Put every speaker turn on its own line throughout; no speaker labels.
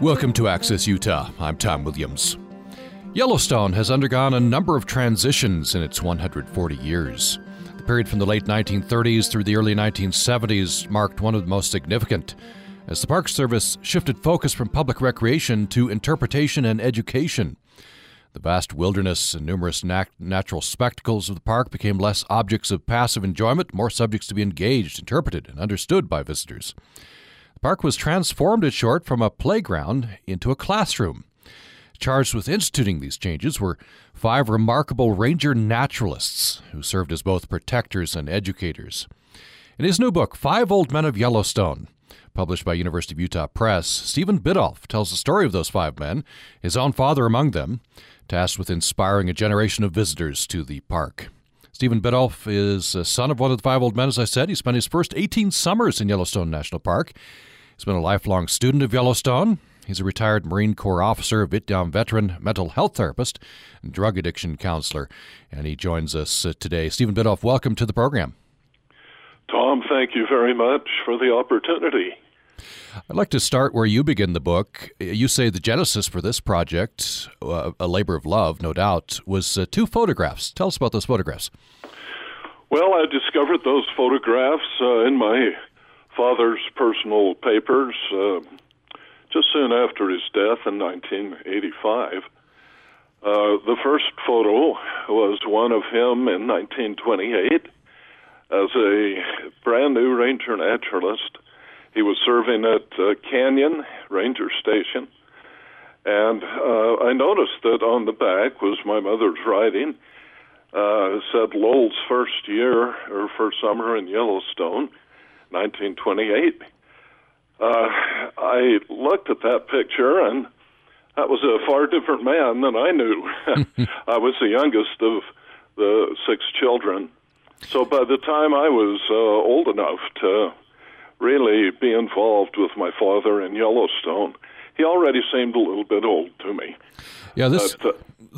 Welcome to Access Utah. I'm Tom Williams. Yellowstone has undergone a number of transitions in its 140 years. The period from the late 1930s through the early 1970s marked one of the most significant, as the Park Service shifted focus from public recreation to interpretation and education. The vast wilderness and numerous nat- natural spectacles of the park became less objects of passive enjoyment, more subjects to be engaged, interpreted, and understood by visitors. Park was transformed, in short, from a playground into a classroom. Charged with instituting these changes were five remarkable ranger naturalists who served as both protectors and educators. In his new book, Five Old Men of Yellowstone, published by University of Utah Press, Stephen Biddulph tells the story of those five men, his own father among them, tasked with inspiring a generation of visitors to the park. Stephen Biddulph is a son of one of the five old men, as I said. He spent his first 18 summers in Yellowstone National Park. He's been a lifelong student of Yellowstone. He's a retired Marine Corps officer, Vietnam veteran, mental health therapist, and drug addiction counselor. And he joins us uh, today. Stephen Biddulph, welcome to the program.
Tom, thank you very much for the opportunity.
I'd like to start where you begin the book. You say the genesis for this project, uh, a labor of love, no doubt, was uh, two photographs. Tell us about those photographs.
Well, I discovered those photographs uh, in my father's personal papers uh, just soon after his death in 1985. Uh, the first photo was one of him in 1928 as a brand new ranger naturalist. He was serving at uh, Canyon Ranger Station, and uh, I noticed that on the back was my mother's writing. Uh, said Lowell's first year or first summer in Yellowstone, 1928. Uh, I looked at that picture, and that was a far different man than I knew. I was the youngest of the six children. So by the time I was uh, old enough to really be involved with my father in Yellowstone, he already seemed a little bit old to me.
Yeah, this
Uh,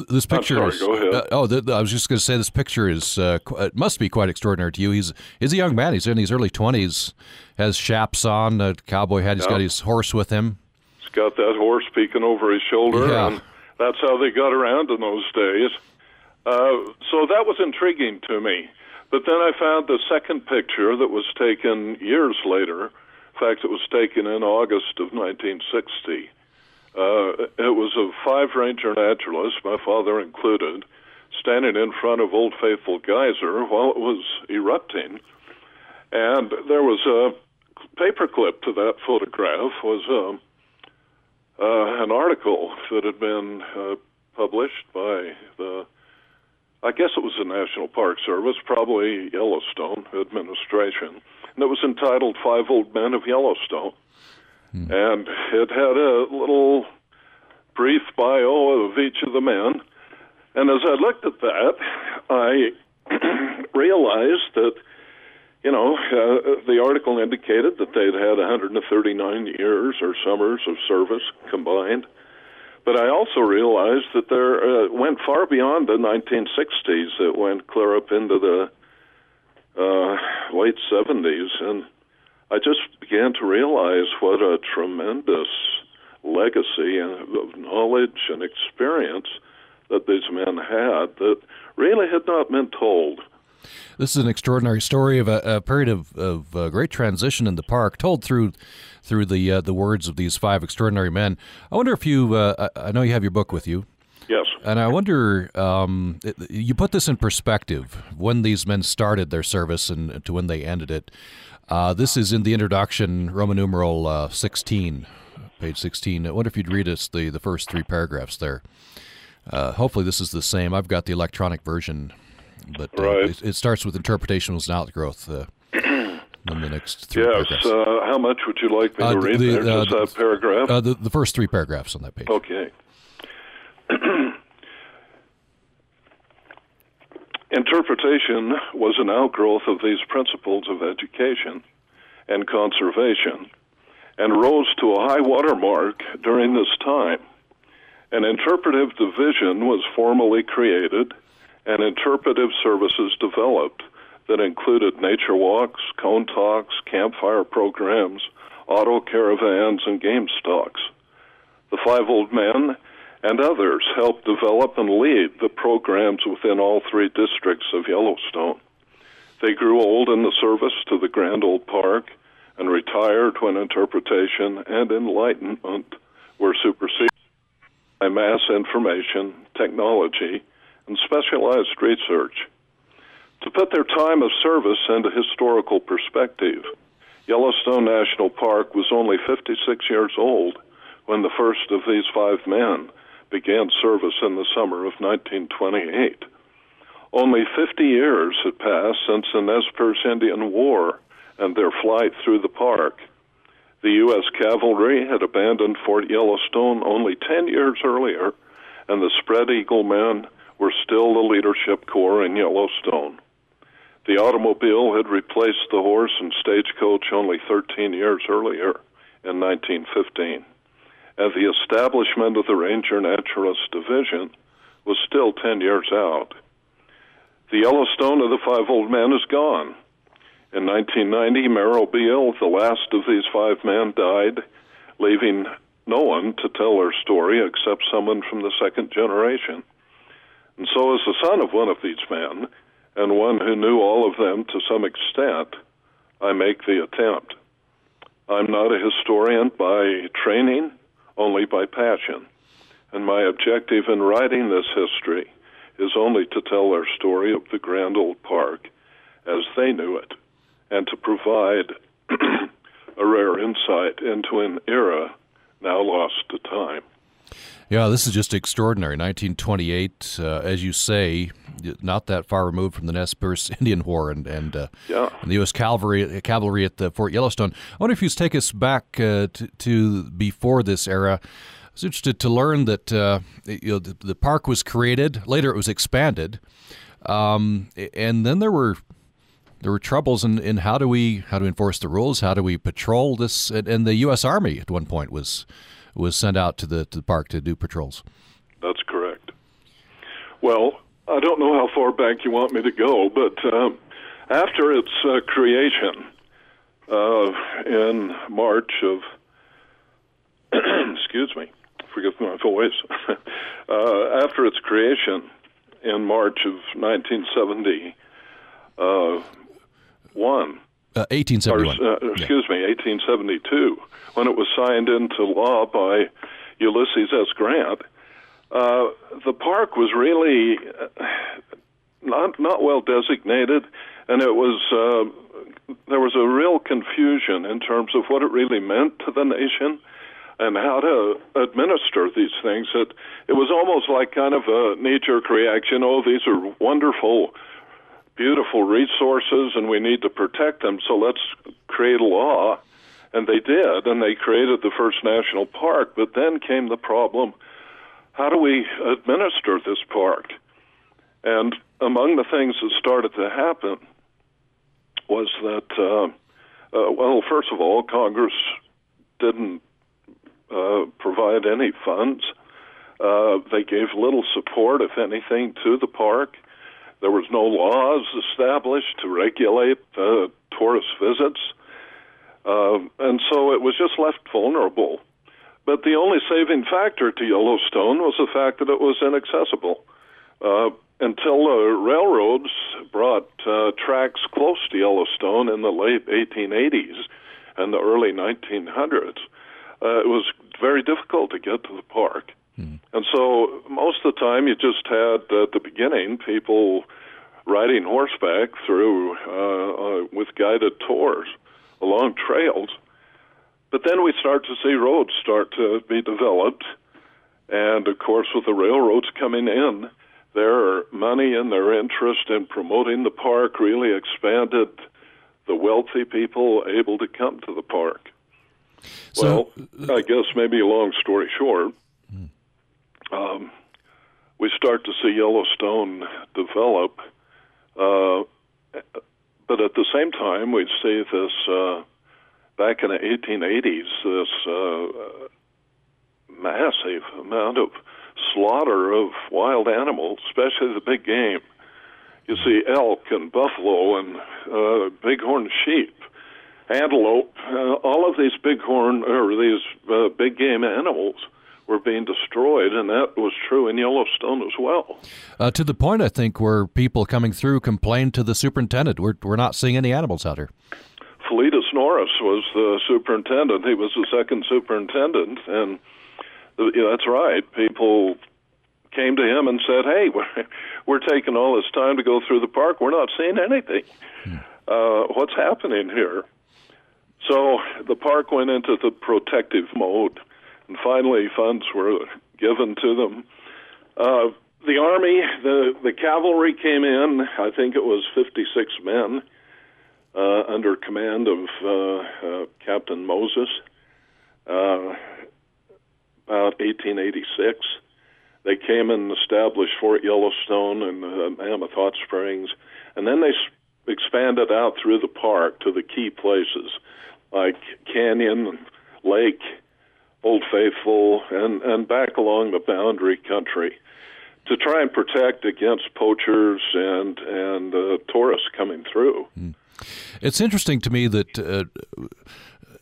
this picture.
sorry,
is, uh, oh, th- I was just going to say this picture is uh, qu- it must be quite extraordinary to you. He's he's a young man. He's in his early twenties. Has chaps on, a cowboy hat. He's
Yeah.
got his horse with him.
He's got that horse peeking over his shoulder,
Yeah.
and that's how they got around in those days. Uh, so that was intriguing to me. But then I found the second picture that was taken years later. In fact, it was taken in August of 1960. Uh, it was of five ranger naturalists, my father included, standing in front of Old Faithful Geyser while it was erupting. And there was a paperclip to that photograph was um, uh, an article that had been uh, published by the, I guess it was the National Park Service, probably Yellowstone administration, and it was entitled Five Old Men of Yellowstone. And it had a little brief bio of each of the men. And as I looked at that, I realized that you know, uh, the article indicated that they'd had 139 years or summers of service combined. But I also realized that there uh, went far beyond the 1960s. It went clear up into the uh, late 70s, and I just began to realize what a tremendous legacy of knowledge and experience that these men had that really had not been told.
This is an extraordinary story of a, a period of, of uh, great transition in the park, told through through the uh, the words of these five extraordinary men. I wonder if you, uh, I I know you have your book with you,
Yes.
and I wonder um, you put this in perspective when these men started their service and to when they ended it. Uh, this is in the introduction, Roman numeral uh, sixteen, page sixteen. I wonder if you'd read us the the first three paragraphs there. Uh, hopefully, this is the same. I've got the electronic version, but uh,
Right.
it, it starts with interpretation was an outgrowth. Uh, in the next three
Yes.
paragraphs.
Uh, how much would you like me
Uh,
to read
the-
there?
uh,
Just that paragraph?
Uh, the, the first three paragraphs on that page.
Okay. Interpretation was an outgrowth of these principles of education and conservation and rose to a high water mark during this time. An interpretive division was formally created and interpretive services developed that included nature walks, cone talks, campfire programs, auto caravans, and game stalks. The five old men and others helped develop and lead the programs within all three districts of Yellowstone. They grew old in the service to the Grand Old Park and retired when interpretation and enlightenment were superseded by mass information, technology, and specialized research. To put their time of service into historical perspective, Yellowstone National Park was only 56 years old when the first of these five men began service in the summer of 1928. Only 50 years had passed since the Nez Perce Indian War and their flight through the park. The U.S. cavalry had abandoned Fort Yellowstone only 10 years earlier, and the Spread Eagle men were still the leadership corps in Yellowstone. The automobile had replaced the horse and stagecoach only 13 years earlier in 1915, and the establishment of the Ranger Naturalist Division was still 10 years out. The Yellowstone of the Five Old Men is gone. In 1990, Merrill Beal, the last of these five men, died, leaving no one to tell their story except someone from the second generation. And so, as the son of one of these men, and one who knew all of them to some extent, I make the attempt. I'm not a historian by training, only by passion. And my objective in writing this history is only to tell their story of the Grand Old Park as they knew it, and to provide a rare insight into an era now lost to time.
Yeah, this is just extraordinary. 1928, uh, as you say, not that far removed from the Nez Perce Indian War and and, uh,
yeah.
and the U.S. cavalry cavalry at the Fort Yellowstone. I wonder if you take us back uh, to, to, before this era. I was interested to learn that uh, you know the, the, park was created. Later, it was expanded, um, and then there were there were troubles in, in how do we how to enforce the rules, how do we patrol this, and, and the U.S. Army at one point was was sent out to the to the park to do patrols.
That's correct. Well, I don't know how far back you want me to go, but uh, after its uh, creation uh, in March of excuse me, forgive my voice. Uh, after its creation in March of 1970. Uh, one.
Uh, 1871.
Or, uh, excuse yeah. me, 1872 when it was signed into law by Ulysses S. Grant, uh, the park was really uh, not not well designated, and it was uh, there was a real confusion in terms of what it really meant to the nation and how to administer these things. It it was almost like kind of a knee jerk reaction. Oh, these are wonderful, beautiful resources, and we need to protect them. So let's create a law and they did, and they created the first national park. But then came the problem how do we administer this park? And among the things that started to happen was that, uh, uh, well, first of all, Congress didn't uh, provide any funds. Uh, they gave little support, if anything, to the park. There was no laws established to regulate uh, tourist visits. Uh, and so it was just left vulnerable. But the only saving factor to Yellowstone was the fact that it was inaccessible. Uh, until the railroads brought uh, tracks close to Yellowstone in the late 1880s and the early 1900s, uh, it was very difficult to get to the park. Mm. And so most of the time you just had, at the beginning, people riding horseback through uh, uh, with guided tours along trails. But then we start to see roads start to be developed. And of course, with the railroads coming in, their money and their interest in promoting the park really expanded the wealthy people able to come to the park. So, well, I guess maybe a long story short, hmm. um, we start to see Yellowstone develop. Uh, but at the same time, we see this uh, back in the 1880s, this uh, massive amount of slaughter of wild animals, especially the big game. You see elk and buffalo and uh, bighorn sheep, antelope. Uh, all of these bighorn or these uh, big game animals were being destroyed, and that was true in Yellowstone as well.
Uh, to the point, I think, where people coming through complained to the superintendent, "We're we're not seeing any animals out here."
Philetus Norris was the superintendent. He was the second superintendent, and yeah, that's right. People came to him and said, "Hey, we're, we're taking all this time to go through the park. We're not seeing anything. Hmm. Uh, what's happening here?" So the park went into the protective mode, and finally funds were given to them. Uh, the army, the the cavalry came in. I think it was 56 men under command of uh, uh Captain Moses. Uh, about 1886, they came and established Fort Yellowstone and uh, Mammoth Hot Springs, and then they expanded out through the park to the key places like Canyon, Lake, Old Faithful, and, and back along the boundary country to try and protect against poachers and and uh, tourists coming through. Mm.
It's interesting to me that uh,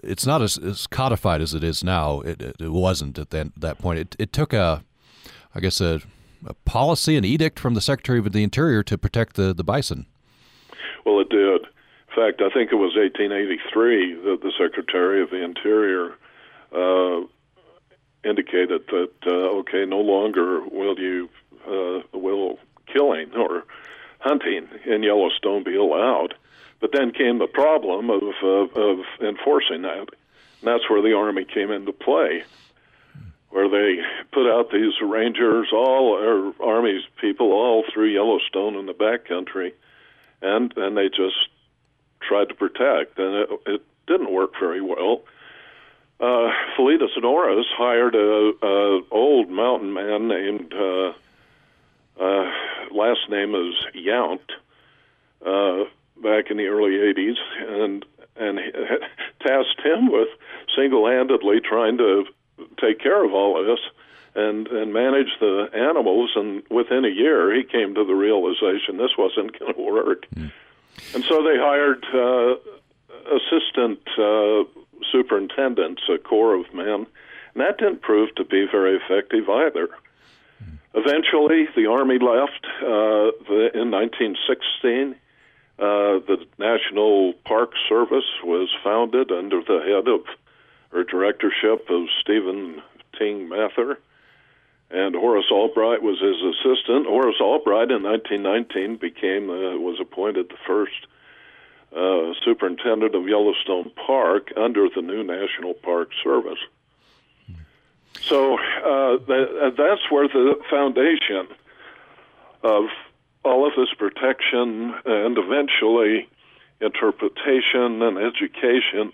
it's not as, as, codified as it is now. It, it wasn't at that, that point. It, it took a, I guess, a, a, policy, an edict from the Secretary of the Interior to protect the, the bison.
Well, it did. In fact, I think it was 1883 that the Secretary of the Interior uh, indicated that uh, okay, no longer will you uh, will killing or hunting in Yellowstone be allowed. But then came the problem of of, enforcing that, and that's where the Army came into play, where they put out these rangers, all or people, all through Yellowstone in the backcountry, and and they just tried to protect, and it, it didn't work very well. Uh, Philetus Norris hired a, a old mountain man named uh, uh, last name is Yount uh, back in the early '80s, and and tasked him with single-handedly trying to take care of all of this and and manage the animals. And within a year, he came to the realization this wasn't going to work. Mm. And so they hired uh, assistant uh, superintendents, a corps of men, and that didn't prove to be very effective either. Eventually, the Army left uh, the, in 1916. Uh, the National Park Service was founded under the head of or directorship of Stephen Tyng Mather, and Horace Albright was his assistant. Horace Albright in 1919 became uh, was appointed the first uh, superintendent of Yellowstone Park under the new National Park Service. So uh, that, that's where the foundation of all of this protection and eventually interpretation and education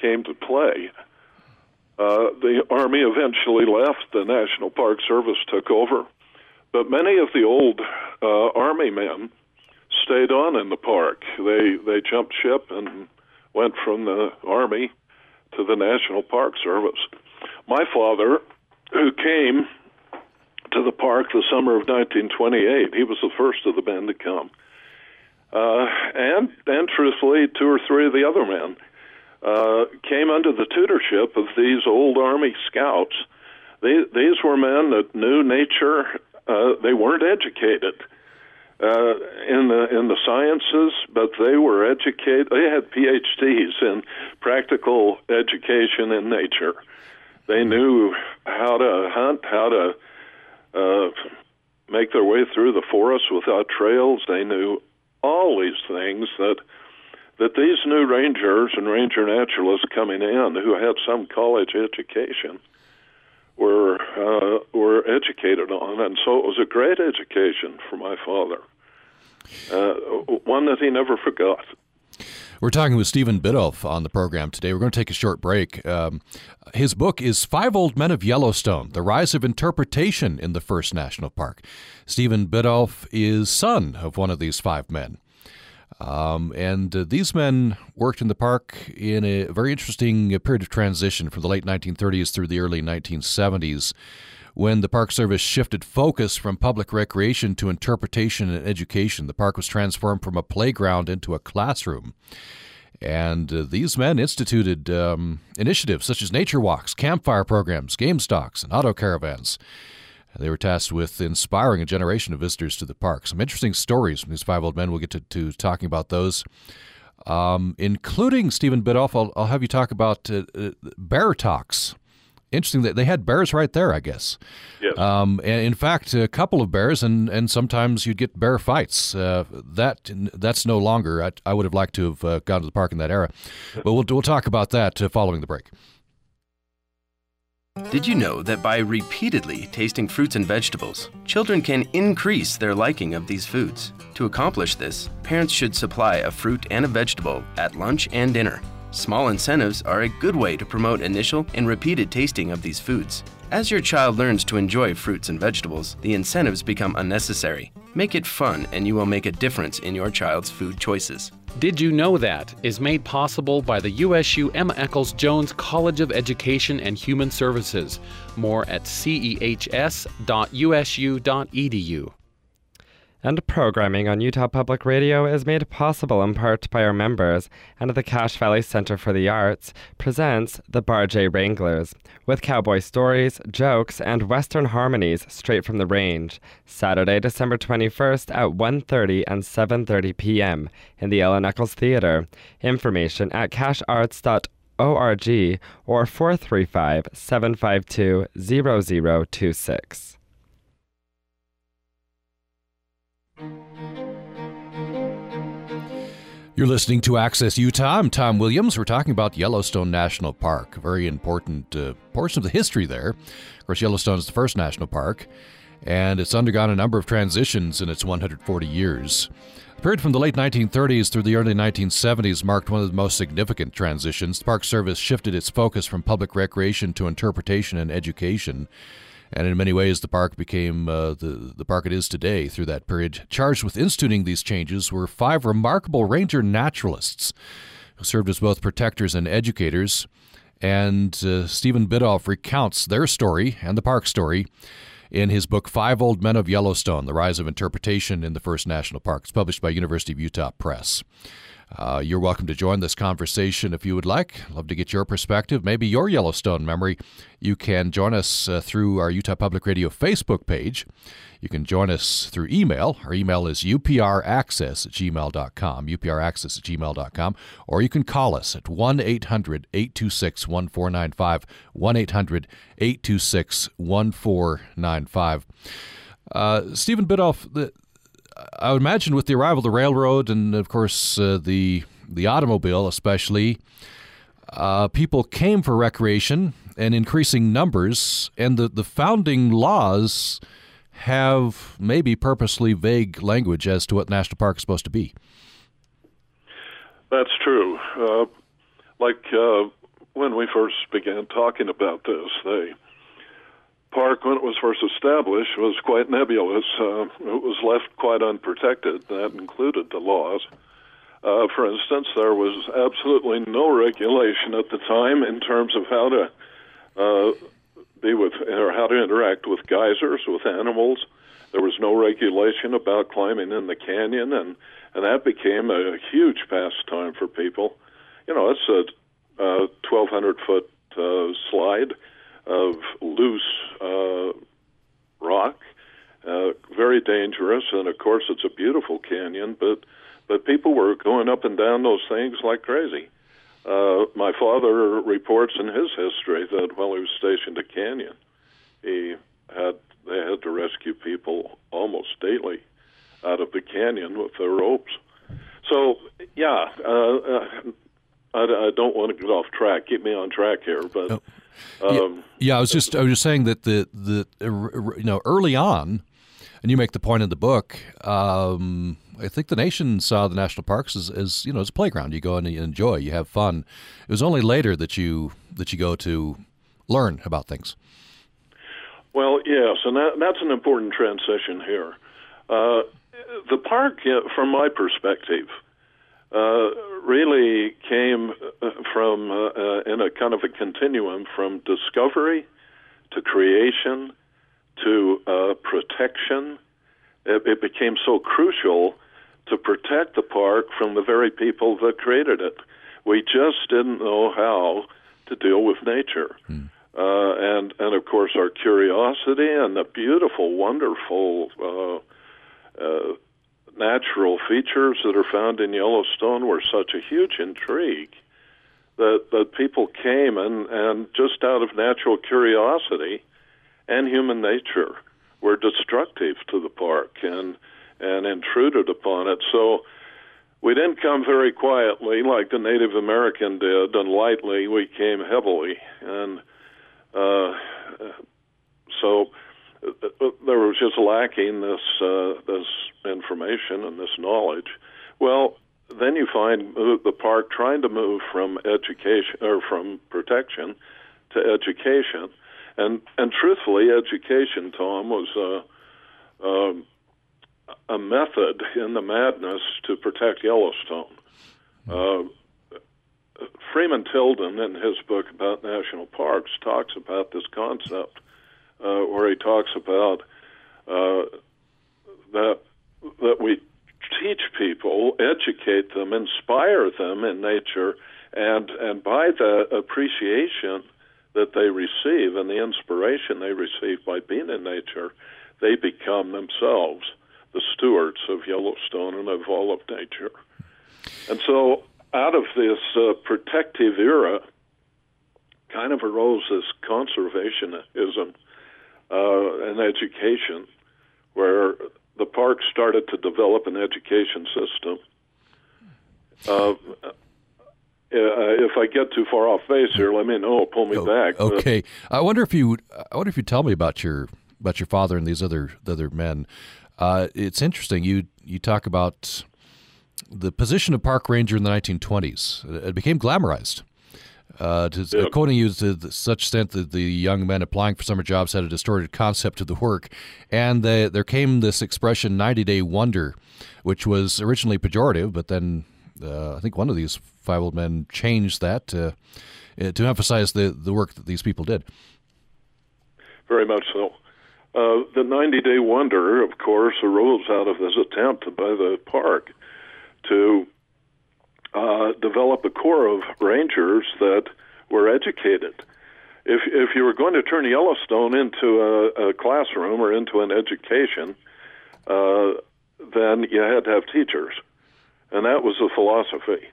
came to play. Uh, the Army eventually left, the National Park Service took over, but many of the old uh, Army men stayed on in the park. They they jumped ship and went from the Army to the National Park Service. My father, who came to the park the summer of 1928, he was the first of the men to come. Uh, and and truthfully, two or three of the other men uh, came under the tutorship of these old Army scouts. They, these were men that knew nature. Uh, they weren't educated uh, in the in the sciences, but they were educated. They had PhDs in practical education in nature. They knew how to hunt, how to uh, make their way through the forest without trails. They knew all these things that that these new rangers and ranger naturalists coming in who had some college education were uh, were educated on, and so it was a great education for my father, uh, one that he never forgot.
We're talking with Stephen Biddulph on the program today. We're going to take a short break. Um, his book is Five Old Men of Yellowstone The Rise of Interpretation in the First National Park. Stephen Biddulph is son of one of these five men. Um, and uh, these men worked in the park in a very interesting period of transition from the late 1930s through the early 1970s when the Park Service shifted focus from public recreation to interpretation and education. The park was transformed from a playground into a classroom. And uh, these men instituted um, initiatives such as nature walks, campfire programs, game stalks, and auto caravans. They were tasked with inspiring a generation of visitors to the park. Some interesting stories from these five old men. We'll get to, to talking about those, um, including Stephen Biddulph. I'll, I'll, have you talk about uh, uh, bear talks. Interesting that they had bears right there, I guess.
Yes.
Um, and in fact, a couple of bears, and, and sometimes you'd get bear fights. Uh, that that's no longer. I, I, would have liked to have uh, gone to the park in that era, but we'll we'll talk about that uh, following the break.
Did you know that by repeatedly tasting fruits and vegetables, children can increase their liking of these foods? To accomplish this, parents should supply a fruit and a vegetable at lunch and dinner. Small incentives are a good way to promote initial and repeated tasting of these foods. As your child learns to enjoy fruits and vegetables, the incentives become unnecessary. Make it fun and you will make a difference in your child's food choices.
Did You Know That is made possible by the USU Emma Eccles Jones College of Education and Human Services. More at cehs.usu.edu.
And programming on Utah Public Radio is made possible in part by our members, and the Cache Valley Center for the Arts presents the Bar J Wranglers, with cowboy stories, jokes, and western harmonies straight from the range. Saturday, December 21st at 1.30 and 7.30 p.m. in the Ellen Eccles Theater. Information at cachearts.org or 435 752 0026.
You're listening to Access Utah. I'm Tom Williams. We're talking about Yellowstone National Park, a very important uh, portion of the history there. Of course, Yellowstone is the first national park, and it's undergone a number of transitions in its 140 years. The period from the late 1930s through the early 1970s marked one of the most significant transitions. The Park Service shifted its focus from public recreation to interpretation and education. And in many ways, the park became uh, the, the park it is today through that period. Charged with instituting these changes were five remarkable ranger naturalists who served as both protectors and educators. And uh, Stephen Biddulph recounts their story and the park story in his book Five Old Men of Yellowstone: The Rise of Interpretation in the First National Park. It's published by University of Utah Press. Uh, you're welcome to join this conversation if you would like. Love to get your perspective, maybe your Yellowstone memory. You can join us uh, through our Utah Public Radio Facebook page. You can join us through email. Our email is upraccess at gmail.com, upraccess at gmail.com, or you can call us at 1 800 826 1495, 1 800 826 1495. Uh, Stephen Biddulph, the, I would imagine with the arrival of the railroad and, of course, uh, the the automobile, especially, uh, people came for recreation in increasing numbers, and the, the founding laws have maybe purposely vague language as to what national park is supposed to be.
That's true. Uh, like uh, when we first began talking about this, they park, when it was first established, was quite nebulous. Uh, it was left quite unprotected. That included the laws. Uh, for instance, there was absolutely no regulation at the time in terms of how to uh, be with or how to interact with geysers, with animals. There was no regulation about climbing in the canyon, and and that became a huge pastime for people. You know, it's a, a 1,200 foot uh, slide of loose uh, rock, uh, very dangerous, and of course it's a beautiful canyon. But but people were going up and down those things like crazy. Uh, my father reports in his history that while he was stationed at Canyon, he had they had to rescue people almost daily out of the canyon with their ropes. So yeah, uh, uh, I, I, don't want to get off track. Keep me on track here, but. Oh.
Um, yeah, I was just I was just saying that the the you know early on, and you make the point in the book. Um, I think the nation saw the national parks as, as you know as a playground. You go and you enjoy, you have fun. It was only later that you that you go to learn about things.
Well, yes, and that, that's an important transition here. Uh, the park, from my perspective, uh, really came uh, from uh, uh, in a kind of a continuum from discovery to creation to uh, protection. It, it, became so crucial to protect the park from the very people that created it. We just didn't know how to deal with nature. Hmm. Uh, and and of course our curiosity and the beautiful, wonderful uh, uh, natural features that are found in Yellowstone were such a huge intrigue that that people came and and just out of natural curiosity and human nature were destructive to the park and and intruded upon it. So we didn't come very quietly like the Native American did, and lightly. We came heavily, and uh, so there was just lacking this uh, this information and this knowledge. Well, then you find the park trying to move from education or from protection to education, and and truthfully, education, Tom, was a, a, a method in the madness to protect Yellowstone. Uh, Freeman Tilden, in his book about national parks, talks about this concept, uh, where he talks about uh, that that we teach people, educate them, inspire them in nature, and and by the appreciation that they receive and the inspiration they receive by being in nature, they become themselves the stewards of Yellowstone and of all of nature. And so, out of this uh, protective era, kind of arose this conservationism uh, and education, where the park started to develop an education system. Uh, uh, if I get too far off base here, let me know. Pull me oh, back.
Okay. But. I wonder if you. I wonder if you tell me about your about your father and these other the other men. Uh, it's interesting. You you talk about the position of park ranger in the 1920s. It became glamorized. Uh, to, yeah. Quoting you to such extent that the young men applying for summer jobs had a distorted concept of the work, and they, there came this expression "90 day wonder," which was originally pejorative, but then uh, I think one of these five old men changed that to, uh, to emphasize the, the work that these people did.
Very much so. Uh, the 90 Day Wonder, of course, arose out of this attempt by the park to uh, develop a core of rangers that were educated. If, if you were going to turn Yellowstone into a, a classroom or into an education, uh, then you had to have teachers. And that was the philosophy.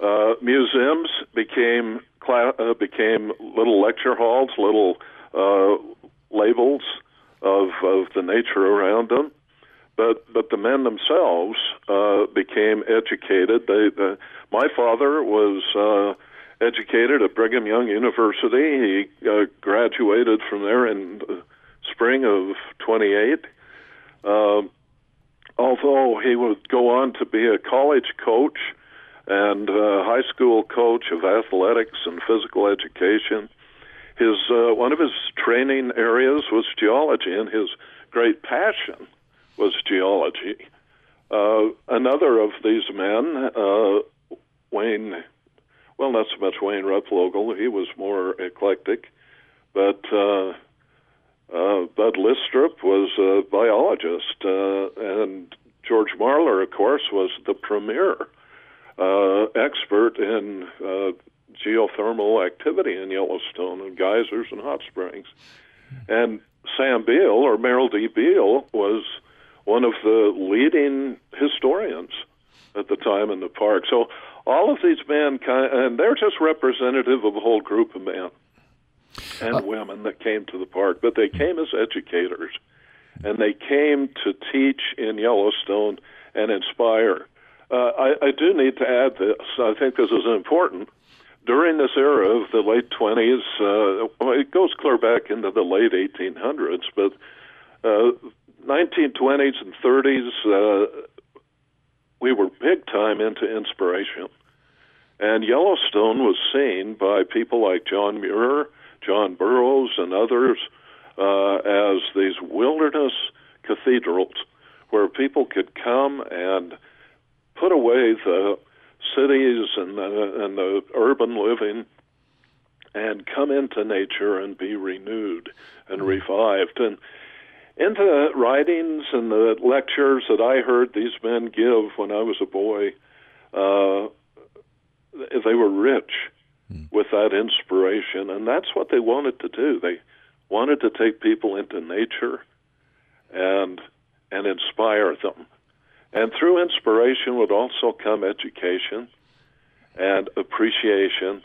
Uh, museums became cla- uh, became little lecture halls, little uh, labels of of the nature around them. But but the men themselves uh, became educated. They, the, my father was uh, educated at Brigham Young University. He uh, graduated from there in the spring of 28. Uh, although he would go on to be a college coach and uh, high school coach of athletics and physical education, his uh, one of his training areas was geology, and his great passion was geology. Uh, another of these men, uh, Wayne, well, not so much Wayne Replogle, he was more eclectic, but uh, uh, Bud Lystrup was a biologist, uh, and George Marler, of course, was the premier uh, expert in geothermal activity in Yellowstone and geysers and hot springs. And Sam Beal, or Merrill D. Beal, was one of the leading historians at the time in the park. So all of these men, kind of, and they're just representative of a whole group of men and uh, women that came to the park, but they came as educators, and they came to teach in Yellowstone and inspire. Uh, I, I do need to add this. I think this is important during this era of the late 20s, uh, well, it goes clear back into the late 1800s, but uh, 1920s and 30s, uh, we were big time into inspiration. And Yellowstone was seen by people like John Muir, John Burroughs, and others uh, as these wilderness cathedrals where people could come and put away the cities and the, and the urban living and come into nature and be renewed and revived. And in the writings and the lectures that I heard these men give when I was a boy, uh, they were rich mm. with that inspiration, and that's what they wanted to do. They wanted to take people into nature and and inspire them. And through inspiration would also come education and appreciation.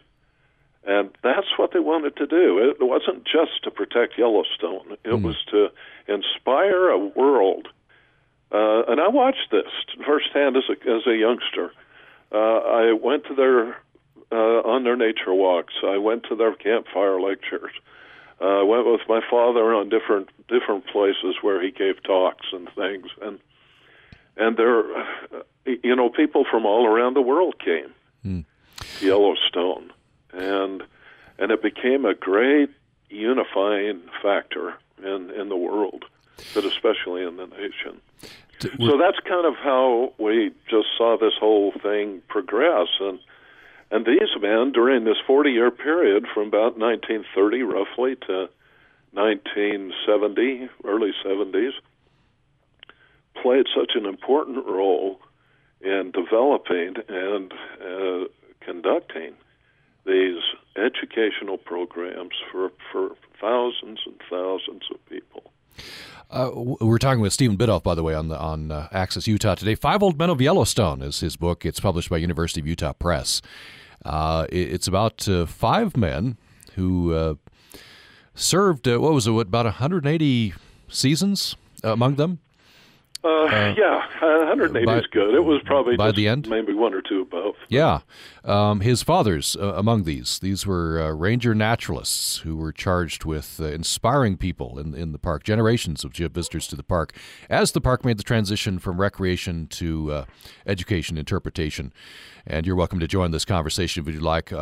And that's what they wanted to do. It wasn't just to protect Yellowstone, it mm was to inspire a world. Uh, and I watched this firsthand as a, as a youngster. Uh, I went to their uh, on their nature walks. I went to their campfire lectures. Uh, I went with my father on different different places where he gave talks and things, and and there, uh, you know, people from all around the world came mm. to Yellowstone, and and it became a great unifying factor in in the world, but especially in the nation. So that's kind of how we just saw this whole thing progress, and and these men during this 40 year period from about 1930 roughly to 1970, early 70s, played such an important role in developing and uh, conducting these educational programs for, for thousands and thousands of people.
Uh, we're talking with Stephen Biddulph, by the way, on the, on uh, Access Utah today. Five Old Men of Yellowstone is his book. It's published by University of Utah Press. Uh, it, it's about uh, five men who uh, served. Uh, what was it? What, about 180 seasons among them.
Uh, uh, yeah, 180 by, is good. It was probably
by the end,
maybe one or two above.
Yeah, um, his fathers uh, among these. These were uh, ranger naturalists who were charged with uh, inspiring people in in the park, generations of visitors to the park, as the park made the transition from recreation to uh, education interpretation. And you're welcome to join this conversation if you'd like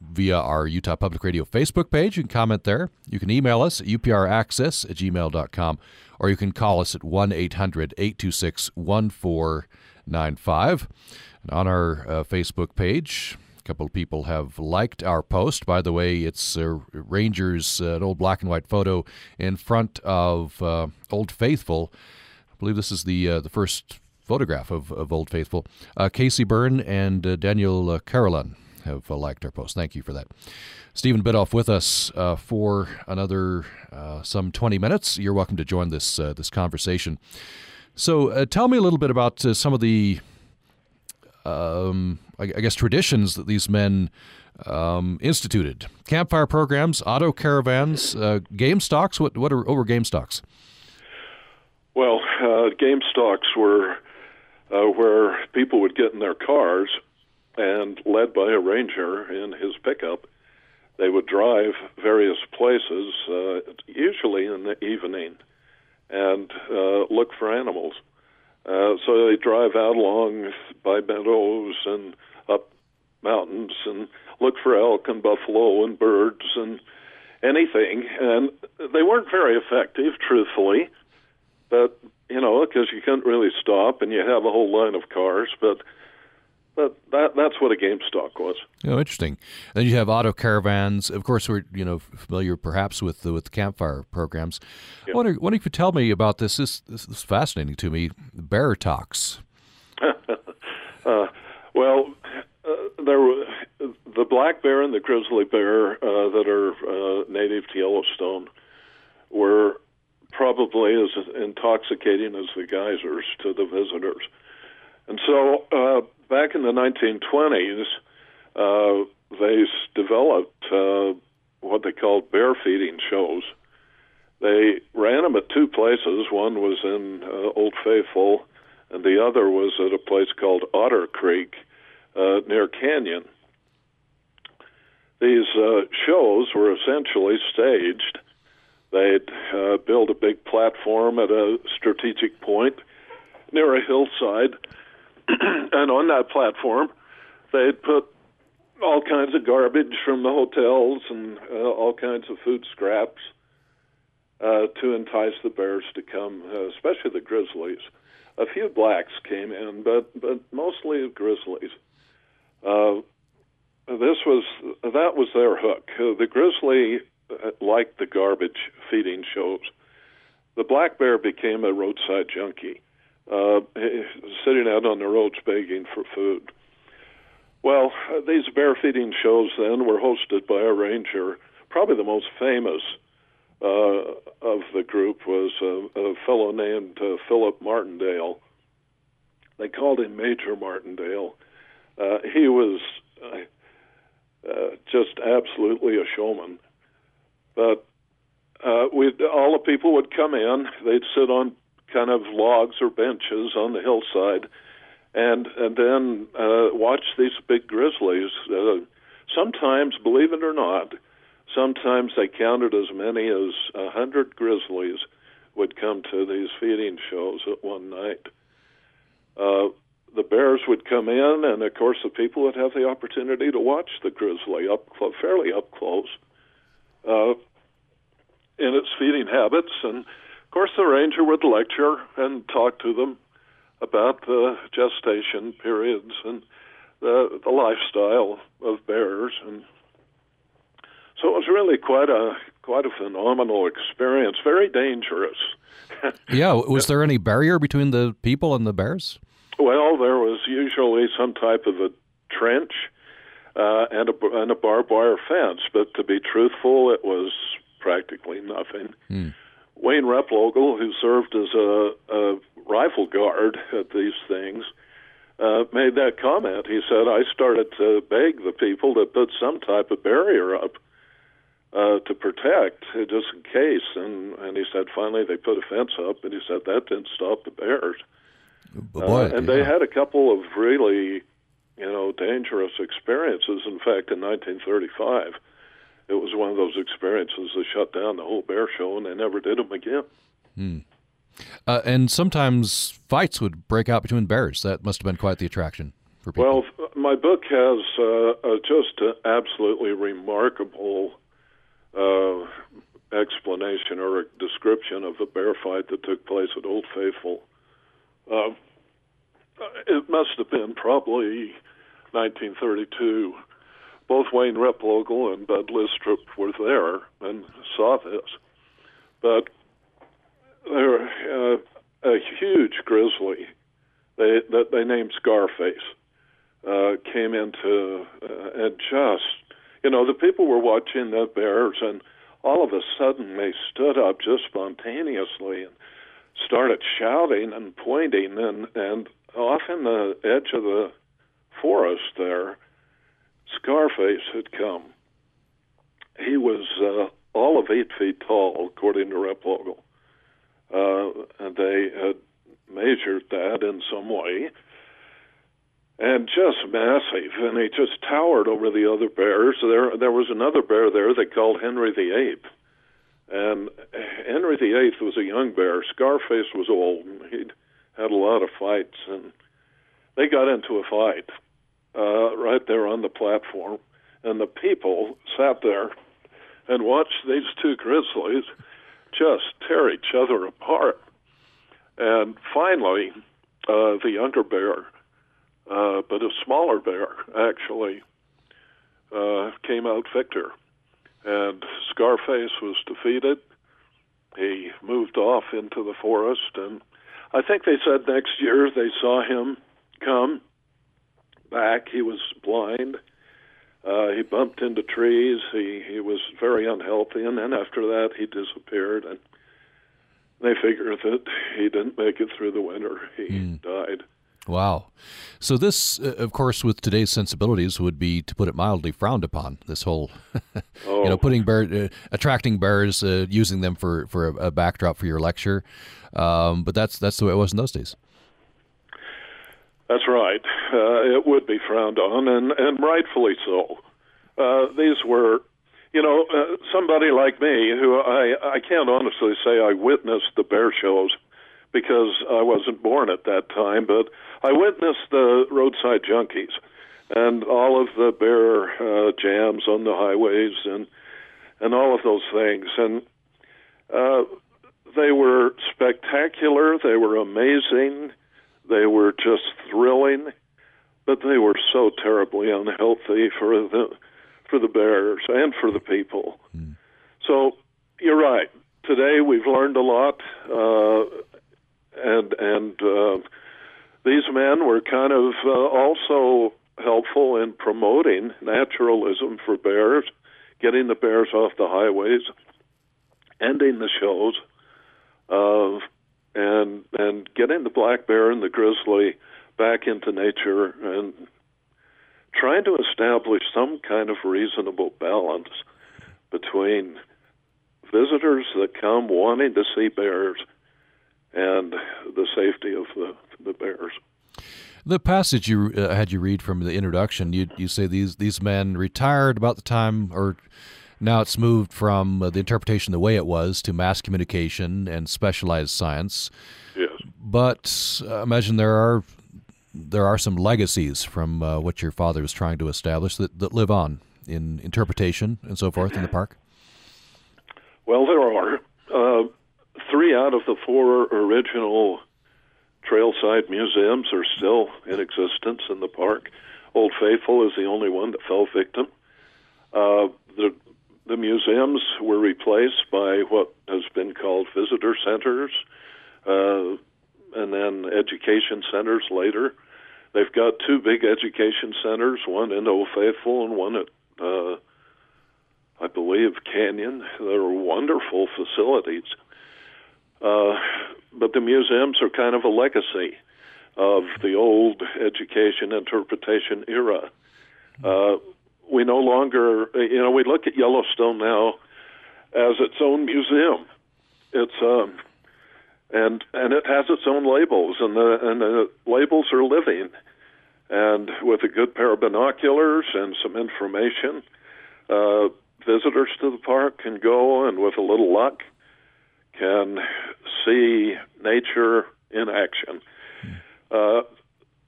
via our Utah Public Radio Facebook page. You can comment there. You can email us at upraccess at gmail.com or you can call us at 1 800 826 1495. On our uh, Facebook page, a couple of people have liked our post. By the way, it's uh, Rangers, uh, an old black and white photo in front of uh, Old Faithful. I believe this is the uh, the first photograph of, of Old Faithful. Uh, Casey Byrne and Daniel Carolan have liked our post. Thank you for that. Stephen Biddulph with us uh, for another uh, some 20 minutes. You're welcome to join this uh, this conversation. So, uh, tell me a little bit about uh, some of the, um, I, guess, traditions that these men um, instituted. Campfire programs, auto caravans, uh, game stalks. What what, are, what were game stalks?
Well, game stalks were where people would get in their cars and led by a ranger in his pickup they would drive various places, uh, usually in the evening, and uh, look for animals. Uh, so they drive out along by meadows and up mountains and look for elk and buffalo and birds and anything. And they weren't very effective, truthfully, but you know, because you couldn't really stop and you have a whole line of cars, but but that that's what a game stalk was.
Oh, interesting. then you have auto caravans. Of course, we're you know familiar perhaps with the, with the campfire programs. Yeah. I wonder, what if you could tell me about this? This, this is fascinating to me. Bear talks.
uh, well, uh, there were the black bear and the grizzly bear uh, that are uh, native to Yellowstone were probably as intoxicating as the geysers to the visitors. And so uh, back in the 1920s, uh, they developed uh, what they called bear feeding shows. They ran them at two places. One was in uh, Old Faithful, and the other was at a place called Otter Creek uh, near Canyon. These uh, shows were essentially staged. They'd build a big platform at a strategic point near a hillside and on that platform, they'd put all kinds of garbage from the hotels and uh, all kinds of food scraps uh, to entice the bears to come, uh, especially the grizzlies. A few blacks came in, but but mostly grizzlies. Uh, this was that was their hook. Uh, the grizzly uh, liked the garbage feeding shows. The black bear became a roadside junkie uh, sitting out on the roads begging for food. Well, uh, these bear feeding shows then were hosted by a ranger. Probably the most famous uh, of the group was a, a fellow named uh, Philip Martindale. They called him Major Martindale. Uh, he was uh, just absolutely a showman. But all the people would come in. They'd sit on kind of logs or benches on the hillside, and and then uh, watch these big grizzlies. Uh, sometimes, believe it or not, sometimes they counted as many as a hundred grizzlies would come to these feeding shows at one night. Uh, the bears would come in, and of course, the people would have the opportunity to watch the grizzly up fairly up close uh, in its feeding habits. And course, the ranger would lecture and talk to them about the gestation periods and the, the lifestyle of bears. And so it was really quite a quite a phenomenal experience. Very dangerous.
yeah. Was there any barrier between the people and the bears?
Well, there was usually some type of a trench uh, and, a, and a barbed wire fence, but to be truthful, it was practically nothing. Hmm. Wayne Replogle, who served as a, a rifle guard at these things, uh, made that comment. He said, I started to beg the people to put some type of barrier up uh, to protect, just in case. And, and he said, finally, they put a fence up, and he said that didn't stop the bears.
Boy,
uh, and
yeah.
they had a couple of really, you know, dangerous experiences. In fact, in 1935, it was one of those experiences that shut down the whole bear show, and they never did them again.
Hmm. Uh, and sometimes fights would break out between bears. That must have been quite the attraction for people.
Well, my book has uh, just an absolutely remarkable uh, explanation or a description of a bear fight that took place at Old Faithful. Uh, it must have been probably 1932. Both Wayne Replogle and Bud Lystrup were there and saw this. But there, uh, a huge grizzly they, that they named Scarface uh, came into uh, and just, you know, the people were watching the bears, and all of a sudden they stood up just spontaneously and started shouting and pointing, and and off in the edge of the forest there, Scarface had come. He was uh, all of eight feet tall, according to Replogle. Uh, and they had measured that in some way, and just massive. And he just towered over the other bears. There, there was another bear there they called Henry the Eighth, and Henry the Eighth was a young bear. Scarface was old. He'd had a lot of fights, and they got into a fight uh, right there on the platform. And the people sat there and watched these two grizzlies just tear each other apart. And finally, uh, the younger bear, uh, but a smaller bear, actually, uh, came out victor and Scarface was defeated. He moved off into the forest, and I think they said next year they saw him come back. He was blind. Uh, he bumped into trees. He he was very unhealthy, and then after that he disappeared. And they figured that he didn't make it through the winter. He mm. died.
Wow. So this, uh, of course, with today's sensibilities, would be, to put it mildly, frowned upon. This whole, oh. you know, putting bear, uh, attracting bears, uh, using them for for a, a, backdrop for your lecture. Um, but that's that's the way it was in those days.
That's right. Uh, it would be frowned on, and and rightfully so. Uh, these were, you know, uh, somebody like me who I I can't honestly say I witnessed the bear shows because I wasn't born at that time, but I witnessed the roadside junkies and all of the bear uh, jams on the highways and and all of those things, and uh, they were spectacular. They were amazing. They were just thrilling, but they were so terribly unhealthy for the for the bears and for the people. Mm. So you're right. Today we've learned a lot. Uh, and and uh, these men were kind of uh, also helpful in promoting naturalism for bears, getting the bears off the highways, ending the shows, uh, and and getting the black bear and the grizzly back into nature and trying to establish some kind of reasonable balance between visitors that come wanting to see bears and the safety of the, the bears.
The passage you uh, had you read from the introduction, you you say these these men retired about the time, or now it's moved from uh, the interpretation the way it was to mass communication and specialized science.
Yes.
But uh, imagine there are there are some legacies from uh, what your father was trying to establish that, that live on in interpretation and so forth in the park.
Well, there are uh, three out of the four original trailside museums are still in existence in the park. Old Faithful is the only one that fell victim. Uh, the the museums were replaced by what has been called visitor centers, uh, and then education centers later. They've got two big education centers, one in Old Faithful and one at, uh, I believe, Canyon. They're wonderful facilities. Uh, but the museums are kind of a legacy of the old education interpretation era. Uh, we no longer, you know, we look at Yellowstone now as its own museum. It's um, and and it has its own labels, and the and the labels are living. And with a good pair of binoculars and some information, uh, visitors to the park can go, and with a little luck, can see nature in action. Uh,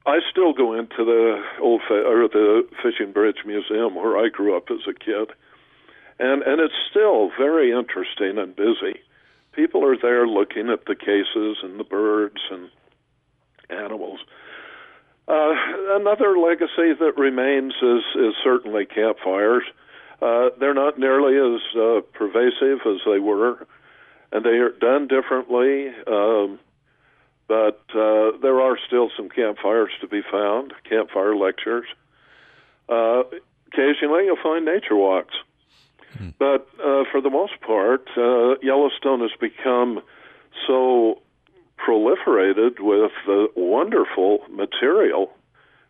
I still go into the old or the Fishing Bridge Museum where I grew up as a kid, and and it's still very interesting and busy. People are there looking at the cases and the birds and animals. Uh, another legacy that remains is is certainly campfires. Uh, they're not nearly as uh, pervasive as they were and they are done differently. Um, but uh, there are still some campfires to be found, campfire lectures. Uh, occasionally, you'll find nature walks. Hmm. But uh, for the most part, uh, Yellowstone has become so proliferated with the wonderful material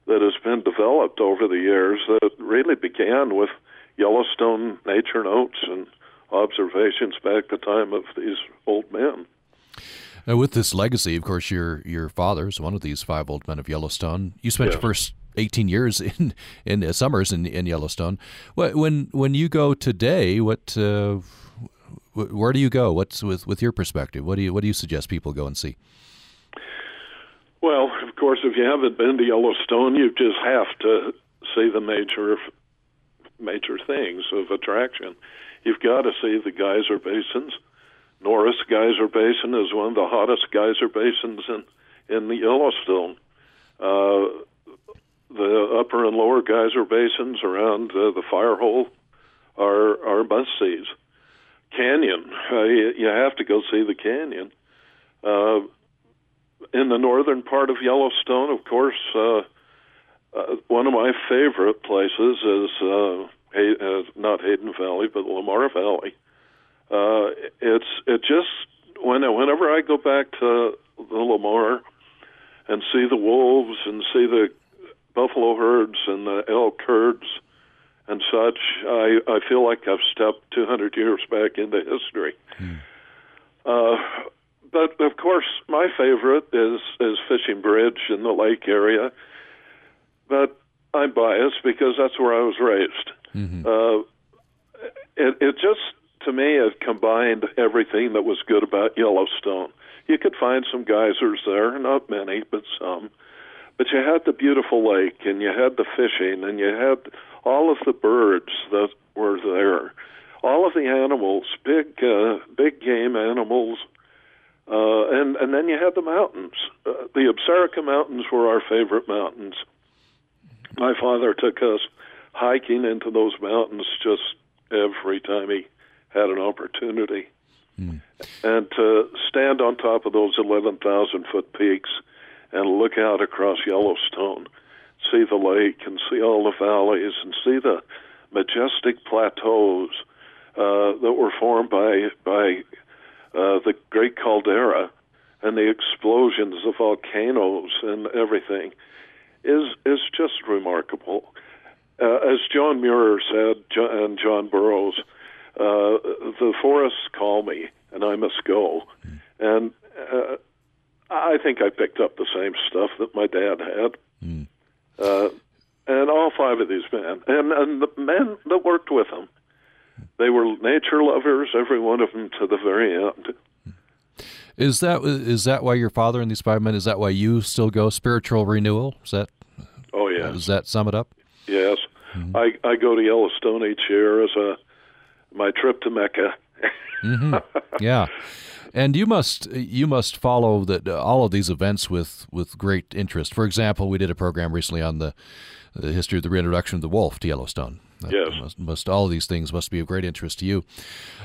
that has been developed over the years that really began with Yellowstone nature notes and observations back the time of these old men.
Now, with this legacy, of course, your your father is one of these five old men of Yellowstone. You spent yes. your first 18 years in in uh, summers in, in Yellowstone. When when you go today, what uh, where do you go? What's with with your perspective? What do you what do you suggest people go and see?
Well, of course, if you haven't been to Yellowstone, you just have to see the major major things of attraction you've got to see the geyser basins. Norris Geyser Basin is one of the hottest geyser basins in in the Yellowstone. Uh, the upper and lower geyser basins around uh, the Firehole are are must sees. Canyon, uh, you, have to go see the canyon. Uh, in the northern part of Yellowstone, of course, uh, uh, one of my favorite places is uh, Hay, uh, not Hayden Valley, but Lamar Valley. Uh, it's it just when whenever I go back to the Lamar and see the wolves and see the buffalo herds and the elk herds and such, I I feel like I've stepped 200 years back into history. Hmm. Uh, but of course, my favorite is is Fishing Bridge in the lake area. But I'm biased because that's where I was raised. Mm-hmm. Uh, it, it just, to me, it combined everything that was good about Yellowstone. You could find some geysers there, not many, but some. But you had the beautiful lake, and you had the fishing, and you had all of the birds that were there, all of the animals, big, uh, big game animals, uh, and and then you had the mountains. Uh, the Absaroka Mountains were our favorite mountains. My father took us hiking into those mountains just every time he had an opportunity. Mm. And to stand on top of those 11,000 foot peaks and look out across Yellowstone, see the lake and see all the valleys and see the majestic plateaus uh, that were formed by by uh, the great caldera and the explosions of volcanoes and everything is is just remarkable. Uh, as John Muir said, and John Burroughs, uh, the forests call me, and I must go. And uh, I think I picked up the same stuff that my dad had. Mm. Uh, and all five of these men, and, and the men that worked with them, they were nature lovers, every one of them to the very end.
Is that is that why your father and these five men? Is that why you still go spiritual renewal? Is that?
Oh yeah.
Does that sum it up?
Yes, mm-hmm. I I go to Yellowstone each year as a my trip to Mecca.
mm-hmm. Yeah, and you must you must follow that uh, all of these events with with great interest. For example, we did a program recently on the the history of the reintroduction of the wolf to Yellowstone.
That yes.
Must, must, all of these things must be of great interest to you.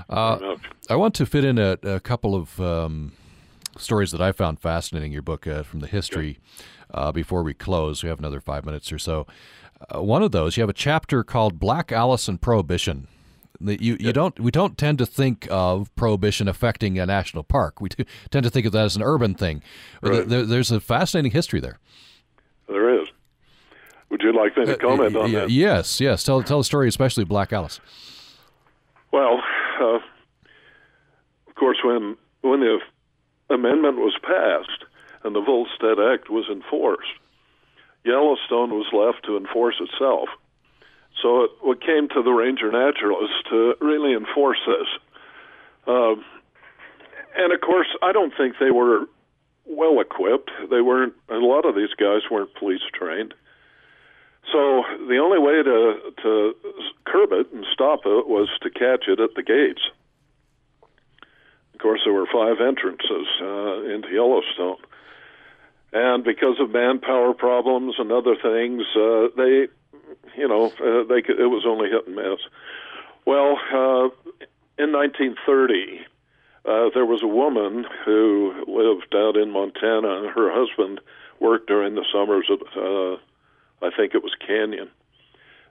Uh, I want to fit in a, a couple of um, stories that I found fascinating in your book uh, from the history uh, before we close. We have another five minutes or so. Uh, one of those, you have a chapter called Black Alice and Prohibition. You, you don't we don't tend to think of prohibition affecting a national park. We tend to think of that as an urban thing.
Right.
There, there's a fascinating history there.
There is. Would you like me to uh, comment uh, on that?
Yes, yes. Tell tell the story, especially Black Alice.
Well, uh, of course, when when the amendment was passed and the Volstead Act was enforced, Yellowstone was left to enforce itself. So it, it came to the ranger naturalists to really enforce this. Um, and of course, I don't think they were well equipped. They weren't. A lot of these guys weren't police trained. So the only way to to curb it and stop it was to catch it at the gates. Of course, there were five entrances uh, into Yellowstone, and because of manpower problems and other things, uh, they, you know, uh, they could, it was only hit and miss. Well, uh, in 1930, uh, there was a woman who lived out in Montana, and her husband worked during the summers at uh, I think it was Canyon.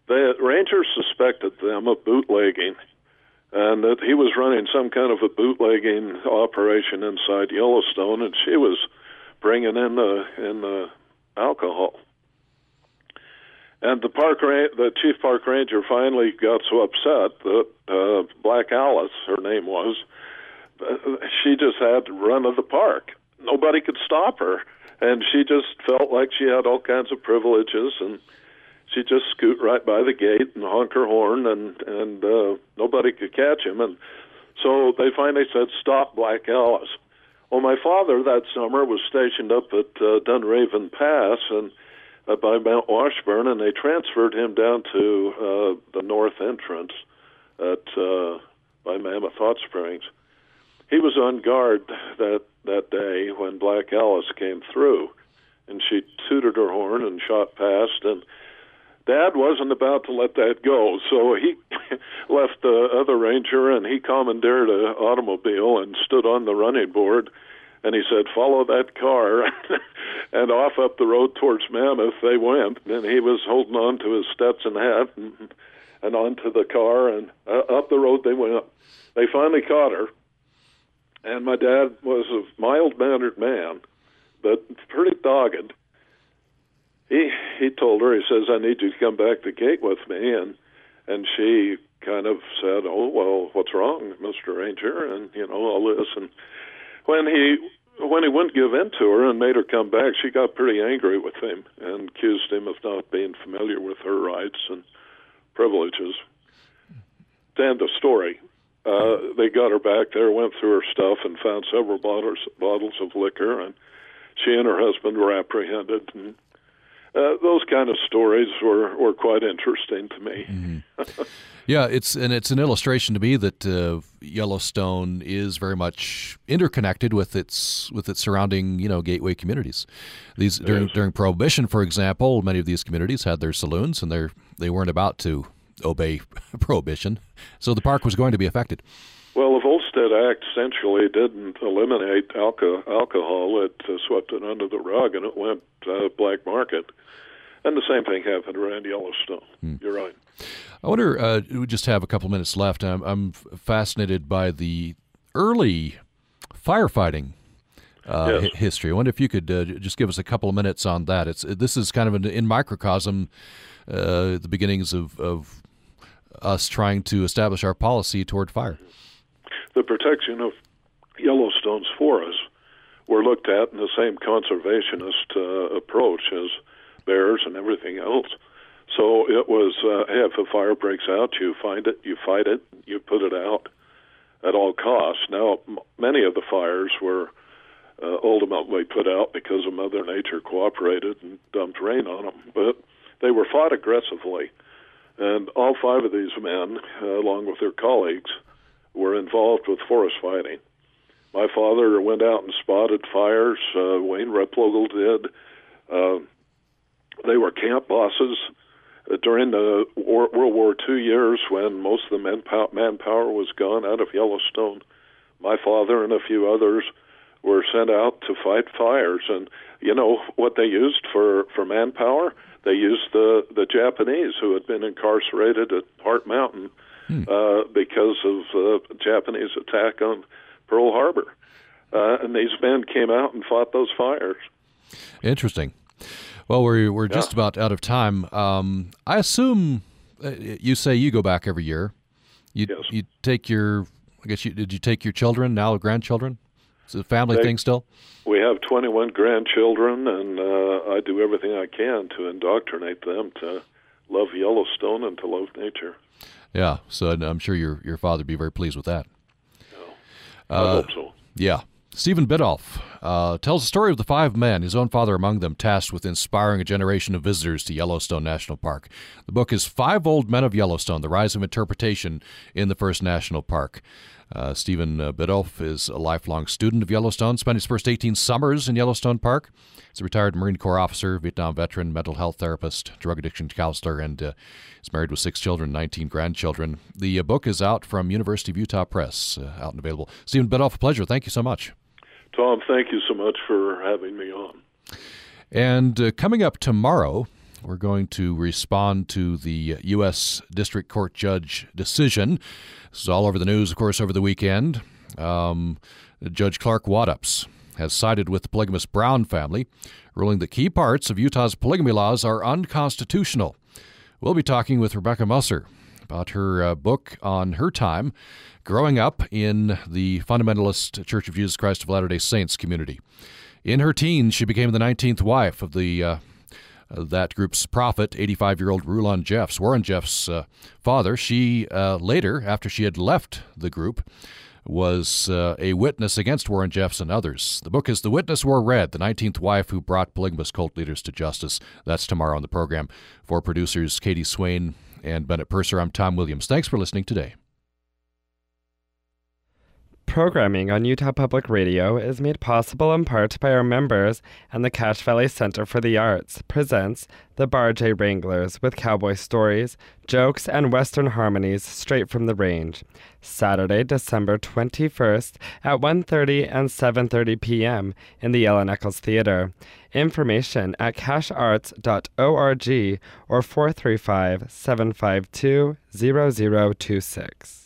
The rangers suspected them of bootlegging, and that he was running some kind of a bootlegging operation inside Yellowstone, and she was bringing in the in the alcohol. And the park the chief park ranger finally got so upset that uh, Black Alice, her name was, uh, she just had to run of the park. Nobody could stop her. And she just felt like she had all kinds of privileges and she just scoot right by the gate and honk her horn and and uh nobody could catch him. And so they finally said stop black alice. Well my father that summer was stationed up at uh, dunraven pass and uh, by mount washburn and they transferred him down to uh the north entrance at uh by mammoth hot springs. He was on guard that that day when Black Alice came through, and she tooted her horn and shot past, and Dad wasn't about to let that go, so he left the other ranger and he commandeered an automobile and stood on the running board, and he said, "Follow that car," and off up the road towards Mammoth they went, and he was holding on to his Stetson hat and, and onto the car, and uh, up the road they went. They finally caught her and my dad was a mild mannered man, but pretty dogged. He he told her, he says, I need you to come back to gate with me and and she kind of said, Oh well, what's wrong, Mr. Ranger? And, you know, all this and when he when he wouldn't give in to her and made her come back, she got pretty angry with him and accused him of not being familiar with her rights and privileges. To end the story, uh, they got her back there, went through her stuff, and found several bottles bottles of liquor, and she and her husband were apprehended. And uh, those kind of stories were, were quite interesting to me.
Mm-hmm. yeah, it's and it's an illustration to me that uh, Yellowstone is very much interconnected with its with its surrounding you know gateway communities. These during during Prohibition, for example, many of these communities had their saloons, and they they weren't about to obey prohibition, so the park was going to be affected.
Well, the Volstead Act essentially didn't eliminate alco- alcohol; it uh, swept it under the rug, and it went uh, black market. And the same thing happened around Yellowstone. Hmm. You're right.
I wonder, uh, we just have a couple minutes left. I'm, I'm fascinated by the early firefighting uh, yes. history. I wonder if you could uh, just give us a couple of minutes on that. It's This is kind of an, in microcosm, uh, the beginnings of, of us trying to establish our policy toward fire.
The protection of Yellowstone's forests were looked at in the same conservationist uh, approach as bears and everything else. So it was, uh, hey, if a fire breaks out, you find it, you fight it, you put it out at all costs. Now, m- many of the fires were uh, ultimately put out because of Mother Nature cooperated and dumped rain on them, but they were fought aggressively. And all five of these men, uh, along with their colleagues, were involved with forest fighting. My father went out and spotted fires. Uh, Wayne Replogle did. Uh, they were camp bosses uh, during the war, World War II years when most of the manpower, manpower was gone out of Yellowstone. My father and a few others were sent out to fight fires, and you know what they used for for manpower? They used the the Japanese who had been incarcerated at Heart Mountain hmm. uh, because of the uh, Japanese attack on Pearl Harbor, uh, and these men came out and fought those fires.
Interesting. Well, we're we're yeah. just about out of time. Um, I assume uh, you say you go back every year. You
yes.
you take your I guess you did you take your children now grandchildren? Is it a family they, thing still?
We have 21 grandchildren, and uh, I do everything I can to indoctrinate them to love Yellowstone and to love nature.
Yeah, so I'm sure your your father would be very pleased with that.
Yeah. Uh, I hope so.
Yeah. Stephen Biddulph uh, tells the story of the five men, his own father among them, tasked with inspiring a generation of visitors to Yellowstone National Park. The book is Five Old Men of Yellowstone The Rise of Interpretation in the First National Park. Uh, Stephen uh, Biddulph is a lifelong student of Yellowstone, spent his first 18 summers in Yellowstone Park. He's a retired Marine Corps officer, Vietnam veteran, mental health therapist, drug addiction counselor, and uh, is married with six children, 19 grandchildren. The uh, book is out from University of Utah Press, uh, out and available. Stephen Biddulph, a pleasure. Thank you so much.
Tom, thank you so much for having me on.
And uh, coming up tomorrow, we're going to respond to the U.S. District Court judge decision. This is all over the news, of course, over the weekend. Um, judge Clark Waddoups has sided with the polygamous Brown family, ruling that key parts of Utah's polygamy laws are unconstitutional. We'll be talking with Rebecca Musser about her uh, book on her time growing up in the fundamentalist Church of Jesus Christ of Latter day Saints community. In her teens, she became the 19th wife of the uh, that group's prophet, 85 year old Rulon Jeffs, Warren Jeffs' uh, father. She uh, later, after she had left the group, was uh, a witness against Warren Jeffs and others. The book is The Witness Wore Red, the 19th wife who brought polygamous cult leaders to justice. That's tomorrow on the program. For producers Katie Swain and Bennett Purser, I'm Tom Williams. Thanks for listening today.
Programming on Utah Public Radio is made possible in part by our members and the Cache Valley Center for the Arts presents the Bar J Wranglers with cowboy stories, jokes, and western harmonies straight from the range. Saturday, December 21st at 1:30 and 7:30 p.m. in the Ellen Eccles Theater. Information at cachearts.org or 435 752 0026.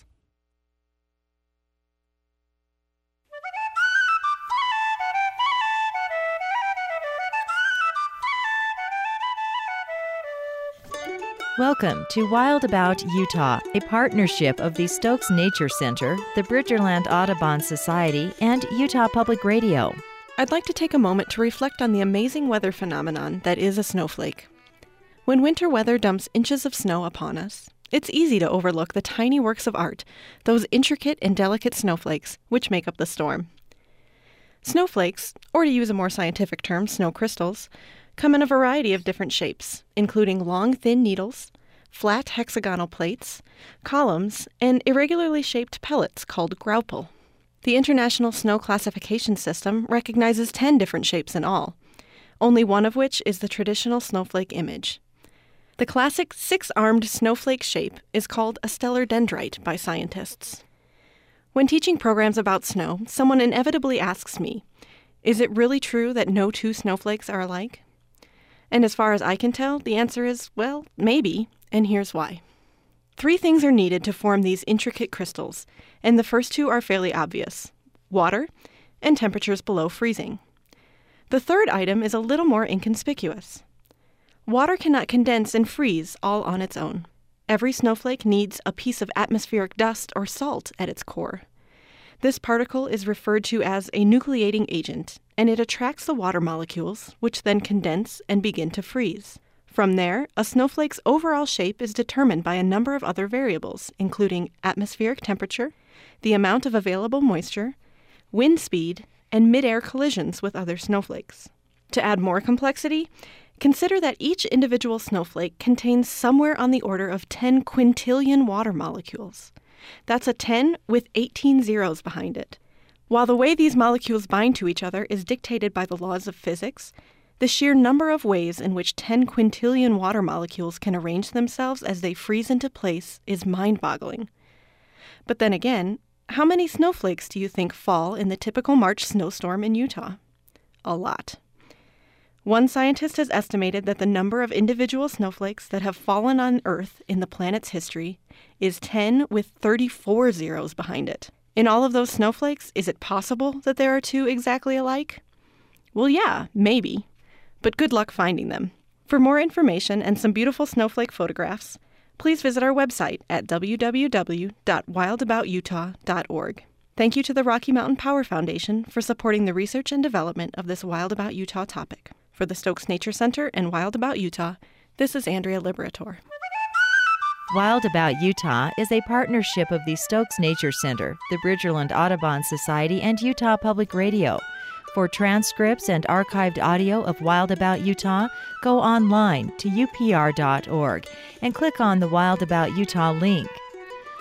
Welcome to Wild About Utah, a partnership of the Stokes Nature Center, the Bridgerland Audubon Society, and Utah Public Radio.
I'd like to take a moment to reflect on the amazing weather phenomenon that is a snowflake. When winter weather dumps inches of snow upon us, it's easy to overlook the tiny works of art, those intricate and delicate snowflakes, which make up the storm. Snowflakes, or to use a more scientific term, snow crystals, come in a variety of different shapes, including long, thin needles, flat hexagonal plates, columns, and irregularly shaped pellets called graupel. The International Snow Classification System recognizes 10 different shapes in all, only one of which is the traditional snowflake image. The classic six armed snowflake shape is called a stellar dendrite by scientists. When teaching programs about snow, someone inevitably asks me, Is it really true that no two snowflakes are alike? And as far as I can tell, the answer is, well, maybe, and here's why. Three things are needed to form these intricate crystals, and the first two are fairly obvious water and temperatures below freezing. The third item is a little more inconspicuous. Water cannot condense and freeze all on its own. Every snowflake needs a piece of atmospheric dust or salt at its core. This particle is referred to as a nucleating agent, and it attracts the water molecules, which then condense and begin to freeze. From there, a snowflake's overall shape is determined by a number of other variables, including atmospheric temperature, the amount of available moisture, wind speed, and midair collisions with other snowflakes. To add more complexity, consider that each individual snowflake contains somewhere on the order of 10 quintillion water molecules. That's a 10 with 18 zeros behind it. While the way these molecules bind to each other is dictated by the laws of physics, the sheer number of ways in which 10 quintillion water molecules can arrange themselves as they freeze into place is mind boggling. But then again, how many snowflakes do you think fall in the typical March snowstorm in Utah? A lot. One scientist has estimated that the number of individual snowflakes that have fallen on Earth in the planet's history is 10 with 34 zeros behind it. In all of those snowflakes, is it possible that there are two exactly alike? Well, yeah, maybe but good luck finding them. For more information and some beautiful snowflake photographs, please visit our website at www.wildaboututah.org. Thank you to the Rocky Mountain Power Foundation for supporting the research and development of this Wild About Utah topic. For the Stokes Nature Center and Wild About Utah, this is Andrea Liberatore.
Wild About Utah is a partnership of the Stokes Nature Center, the Bridgerland Audubon Society, and Utah Public Radio. For transcripts and archived audio of Wild About Utah, go online to upr.org and click on the Wild About Utah link.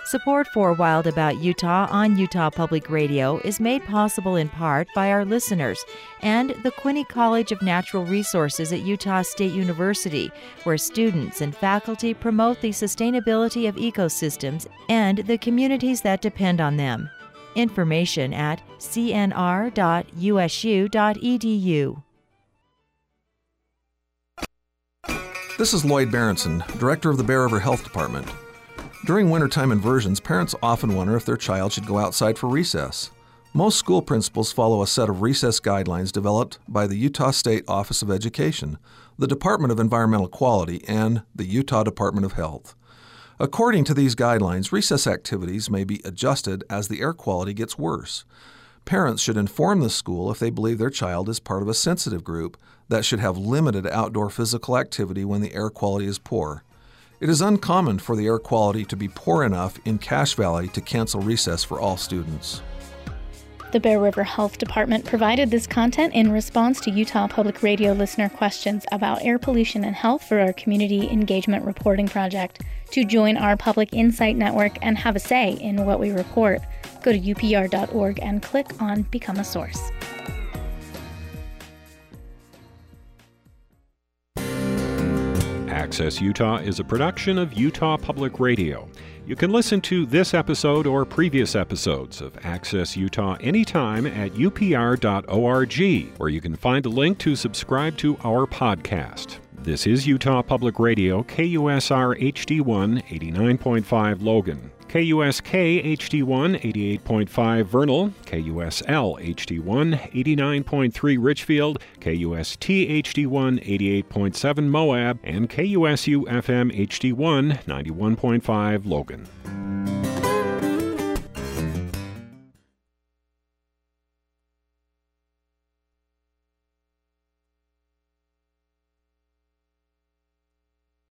Support for Wild About Utah on Utah Public Radio is made possible in part by our listeners and the Quinney College of Natural Resources at Utah State University, where students and faculty promote the sustainability of ecosystems and the communities that depend on them. Information at cnr.usu.edu.
This is Lloyd Berentzen, Director of the Bear River Health Department. During wintertime inversions, parents often wonder if their child should go outside for recess. Most school principals follow a set of recess guidelines developed by the Utah State Office of Education, the Department of Environmental Quality, and the Utah Department of Health. According to these guidelines, recess activities may be adjusted as the air quality gets worse. Parents should inform the school if they believe their child is part of a sensitive group that should have limited outdoor physical activity when the air quality is poor. It is uncommon for the air quality to be poor enough in Cache Valley to cancel recess for all students.
The Bear River Health Department provided this content in response to Utah Public Radio listener questions about air pollution and health for our Community Engagement Reporting Project. To join our Public Insight Network and have a say in what we report, go to upr.org and click on Become a Source.
Access Utah is a production of Utah Public Radio. You can listen to this episode or previous episodes of Access Utah anytime at upr.org, where you can find a link to subscribe to our podcast. This is Utah Public Radio, KUSR HD1 89.5 Logan. KUSK HD1 88.5 Vernal, KUSL HD1 89.3 Richfield, KUST HD1 88.7 Moab, and KUSU FM HD1 91.5 Logan.